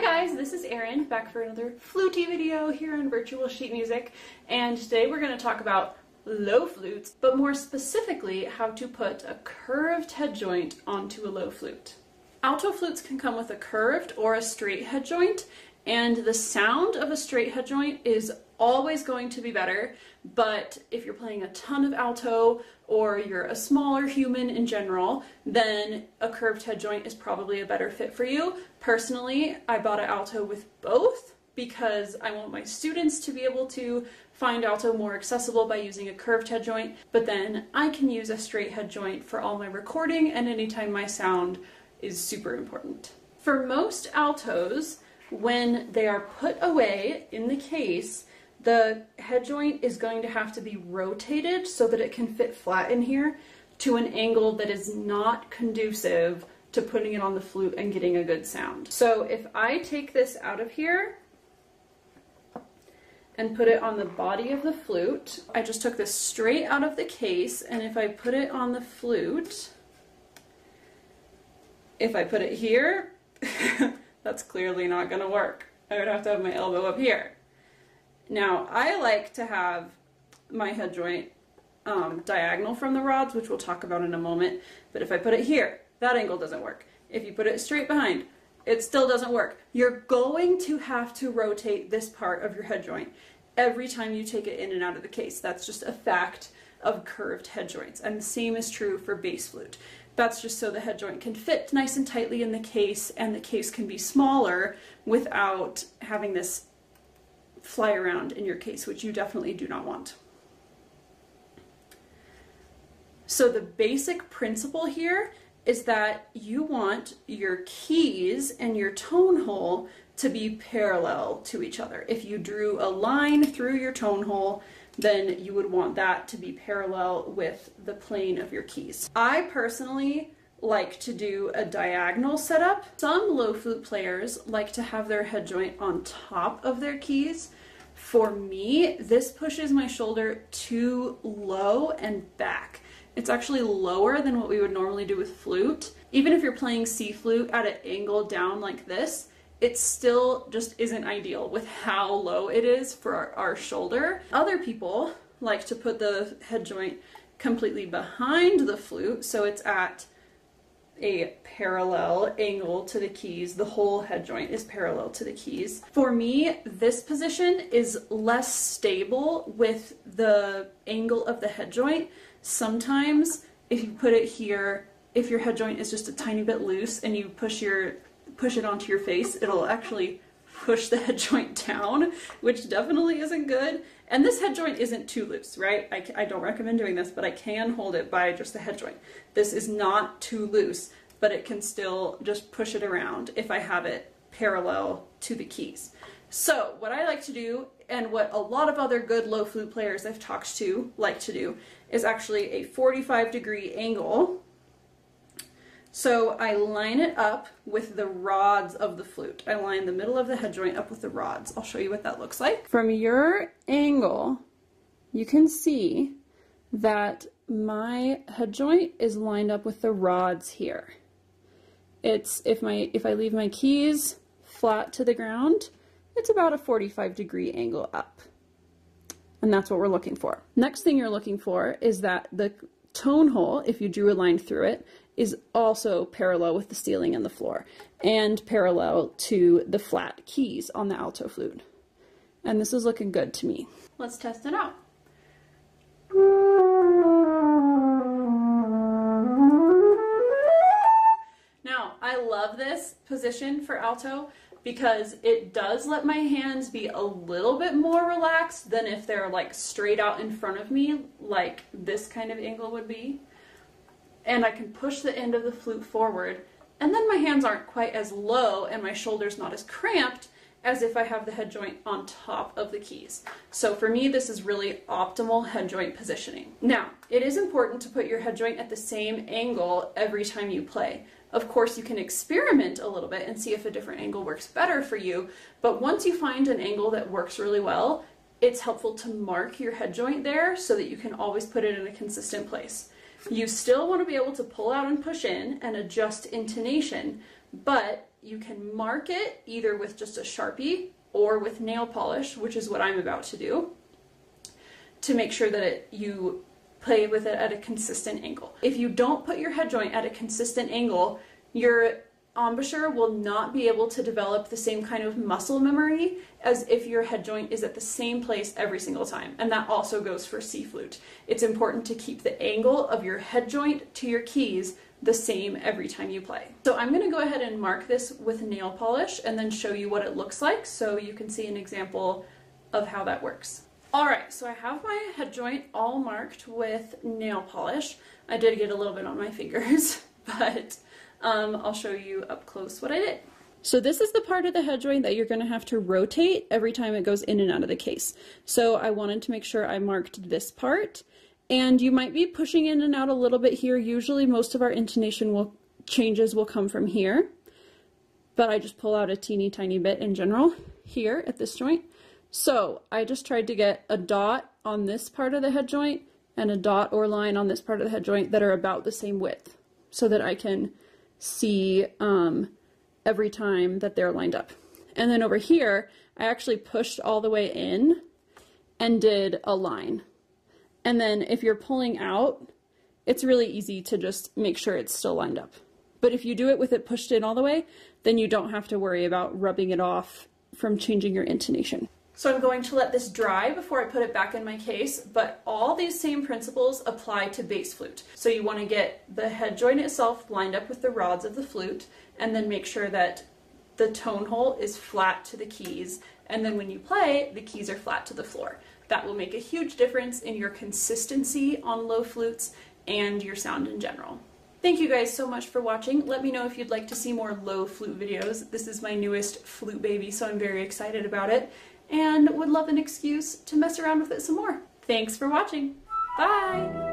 Hi guys, this is Erin back for another fluty video here on Virtual Sheet Music and today we're going to talk about low flutes, but more specifically how to put a curved head joint onto a low flute. Alto flutes can come with a curved or a straight head joint and the sound of a straight head joint is always going to be better, but if you're playing a ton of alto or you're a smaller human in general, then a curved head joint is probably a better fit for you. Personally, I bought an alto with both because I want my students to be able to find alto more accessible by using a curved head joint, but then I can use a straight head joint for all my recording and anytime my sound is super important. For most altos, when they are put away in the case, the head joint is going to have to be rotated so that it can fit flat in here to an angle that is not conducive to putting it on the flute and getting a good sound. So if I take this out of here and put it on the body of the flute, I just took this straight out of the case and if I put it on the flute, if I put it here, that's clearly not to work. I would have to have my elbow up here. Now, I like to have my head joint um, diagonal from the rods, which we'll talk about in a moment, but if I put it here, that angle doesn't work. If you put it straight behind, it still doesn't work. You're going to have to rotate this part of your head joint every time you take it in and out of the case. That's just a fact of curved head joints. And the same is true for bass flute. That's just so the head joint can fit nice and tightly in the case and the case can be smaller without having this fly around in your case, which you definitely do not want. So the basic principle here is that you want your keys and your tone hole to be parallel to each other. If you drew a line through your tone hole, then you would want that to be parallel with the plane of your keys. I personally like to do a diagonal setup. Some low flute players like to have their head joint on top of their keys. For me, this pushes my shoulder too low and back. It's actually lower than what we would normally do with flute. Even if you're playing C flute at an angle down like this, it still just isn't ideal with how low it is for our, our, shoulder. Other people like to put the head joint completely behind the flute so it's at a parallel angle to the keys. The whole head joint is parallel to the keys. For me, this position is less stable with the angle of the head joint. Sometimes if you put it here, if your head joint is just a tiny bit loose and you push your push it onto your face, it'll actually push the head joint down, which definitely isn't good. And this head joint isn't too loose, right? I, I, don't recommend doing this, but I can hold it by just the head joint. This is not too loose, but it can still just push it around if I have it parallel to the keys. So what I like to do, and what a lot of other good low flute players I've talked to like to do, is actually a 45 degree angle so I line it up with the rods of the flute. I line the middle of the head joint up with the rods. I'll show you what that looks like. From your angle, you can see that my head joint is lined up with the rods here. It's, if my, if I leave my keys flat to the ground, it's about a 45 degree angle up. And that's what we're looking for. Next thing you're looking for is that the tone hole, if you drew a line through it, is also parallel with the ceiling and the floor, and parallel to the flat keys on the alto flute. And this is looking good to me. Let's test it out. Now, I love this position for alto because it does let my hands be a little bit more relaxed than if they're like straight out in front of me, like this kind of angle would be. And I can push the end of the flute forward, and then my hands aren't quite as low and my shoulder's not as cramped as if I have the head joint on top of the keys. So for me, this is really optimal head joint positioning. Now, it is important to put your head joint at the same angle every time you play. Of course, you can experiment a little bit and see if a different angle works better for you, but once you find an angle that works really well, it's helpful to mark your head joint there so that you can always put it in a consistent place. You still want to be able to pull out and push in and adjust intonation, but you can mark it either with just a Sharpie or with nail polish, which is what I'm about to do, to make sure that it, you play with it at a consistent angle. If you don't put your head joint at a consistent angle, your embouchure will not be able to develop the same kind of muscle memory as if your head joint is at the same place every single time. And that also goes for C flute. It's important to keep the angle of your head joint to your keys the same every time you play. So I'm to go ahead and mark this with nail polish and then show you what it looks like so you can see an example of how that works. Alright, so I have my head joint all marked with nail polish. I did get a little bit on my fingers, but um, I'll show you up close what I did. So this is the part of the head joint that you're going to have to rotate every time it goes in and out of the case. So I wanted to make sure I marked this part and you might be pushing in and out a little bit here. Usually most of our intonation will changes will come from here, but I just pull out a teeny tiny bit in general here at this joint. So I just tried to get a dot on this part of the head joint and a dot or line on this part of the head joint that are about the same width so that I can see um, every time that they're lined up. And then over here, I actually pushed all the way in and did a line. And then if you're pulling out, it's really easy to just make sure it's still lined up. But if you do it with it pushed in all the way, then you don't have to worry about rubbing it off from changing your intonation. So I'm going to let this dry before I put it back in my case, but all these same principles apply to bass flute. So you want to get the head joint itself lined up with the rods of the flute, and then make sure that the tone hole is flat to the keys, and then when you play, the keys are flat to the floor. That will make a huge difference in your consistency on low flutes and your sound in general. Thank you guys so much for watching. Let me know if you'd like to see more low flute videos. This is my newest flute baby, so I'm very excited about it and would love an excuse to mess around with it some more. Thanks for watching. Bye!